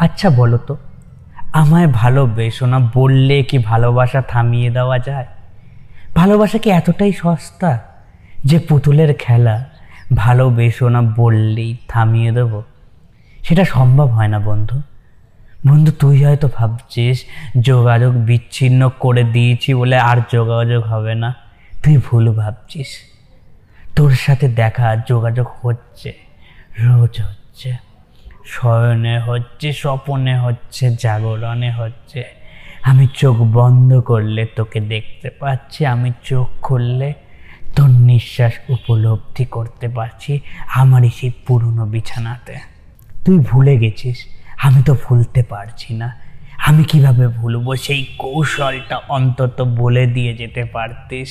আচ্ছা বলো তো, আমায় ভালোবেসো না, বললে কি ভালোবাসা থামিয়ে দেওয়া যায়? ভালোবাসা কি এতটাই সস্তা যে পুতুলের খেলা ভালোবেসো না, বললেই থামিয়ে দেবো? সেটা সম্ভব হয় না, বন্ধু। বন্ধু, তুই হয়তো ভাবছিস যোগাযোগ বিচ্ছিন্ন করে দিয়েছি বলে আর যোগাযোগ হবে না। তুই ভুল ভাবছিস। তোর সাথে দেখা, যোগাযোগ হচ্ছে, রোজ হচ্ছে। শয়নে হচ্ছে, স্বপনে হচ্ছে, জাগরণে হচ্ছে। আমি চোখ বন্ধ করলে তোকে দেখতে পাচ্ছি, আমি চোখ খুললে তোর নিঃশ্বাস উপলব্ধি করতে পারছি আমারই সেই পুরনো বিছানাতে। তুই ভুলে গেছিস, আমি তো ভুলতে পারছি না। আমি কীভাবে ভুলবো? সেই কৌশলটা অন্তত বলে দিয়ে যেতে পারতিস।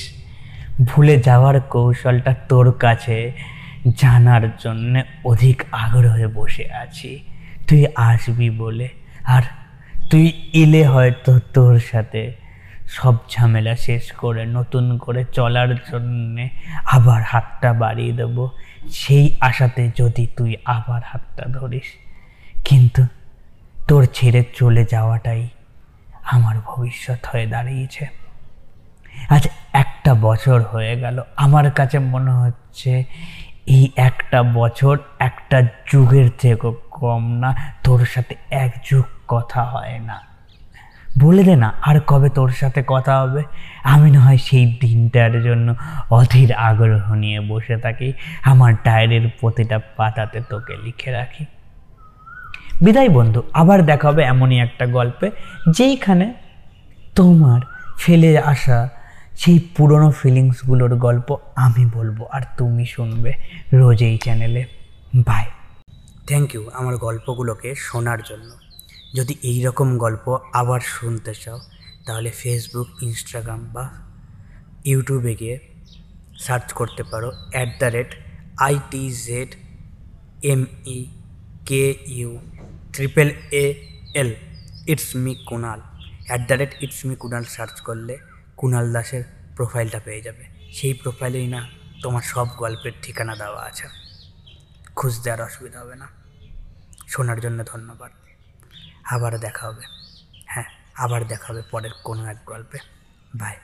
ভুলে যাওয়ার কৌশলটা তোর কাছে। জানার জন্য অধিক আগ্রহে বসে আছি। তুই আসবি বলে। আর তুই এলে হয়তো তোর সাথে সব ঝামেলা শেষ করে নতুন করে চলার জন্যে আবার হাতটা বাড়িয়ে দেবো। সেই আশাতে যদি তুই আবার হাতটা ধরিস। কিন্তু তোর ছেড়ে চলে যাওয়াটাই আমার ভবিষ্যৎ হয়ে দাঁড়িয়েছে। আজ একটা বছর হয়ে গেল। আমার কাছে মনে হচ্ছে এই একটা বছর একটা যুগের থেকেও কম না। তোর সাথে এক যুগ কথা হয় না। বলে দে না, আর কবে তোর সাথে কথা হবে? আমি না হয় সেই দিনটার জন্য অধীর আগ্রহ নিয়ে বসে থাকি। আমার ডায়েরির প্রতিটা পাতাতে তোকে লিখে রাখি। বিদায় বন্ধু, আবার দেখা হবে এমনই একটা গল্পে, যেইখানে তোমার ফেলে আসা সেই পুরনো ফিলিংসগুলোর গল্প আমি বলব আর তুমি শুনবে রোজ এই চ্যানেলে বাই থ্যাংক ইউ আমার গল্পগুলোকে শোনার জন্য। যদি এই রকম গল্প আবার শুনতে চাও, তাহলে ফেসবুক ইনস্টাগ্রাম বা ইউটিউবে গিয়ে সার্চ করতে পারো। At the rate IT Z M E K U triple A L it's me Kunal at the rate it's me Kunal search করলে কুনাল দাসের প্রোফাইলটা পেয়ে যাবে। সেই প্রোফাইলেই না তোমার সব গল্পের ঠিকানা দেওয়া আছে। খুঁজতে আর অসুবিধা হবে না। শোনার জন্য ধন্যবাদ। আবার দেখা হবে। হ্যাঁ আবার দেখা হবে পরের কোনো এক গল্পে। বাই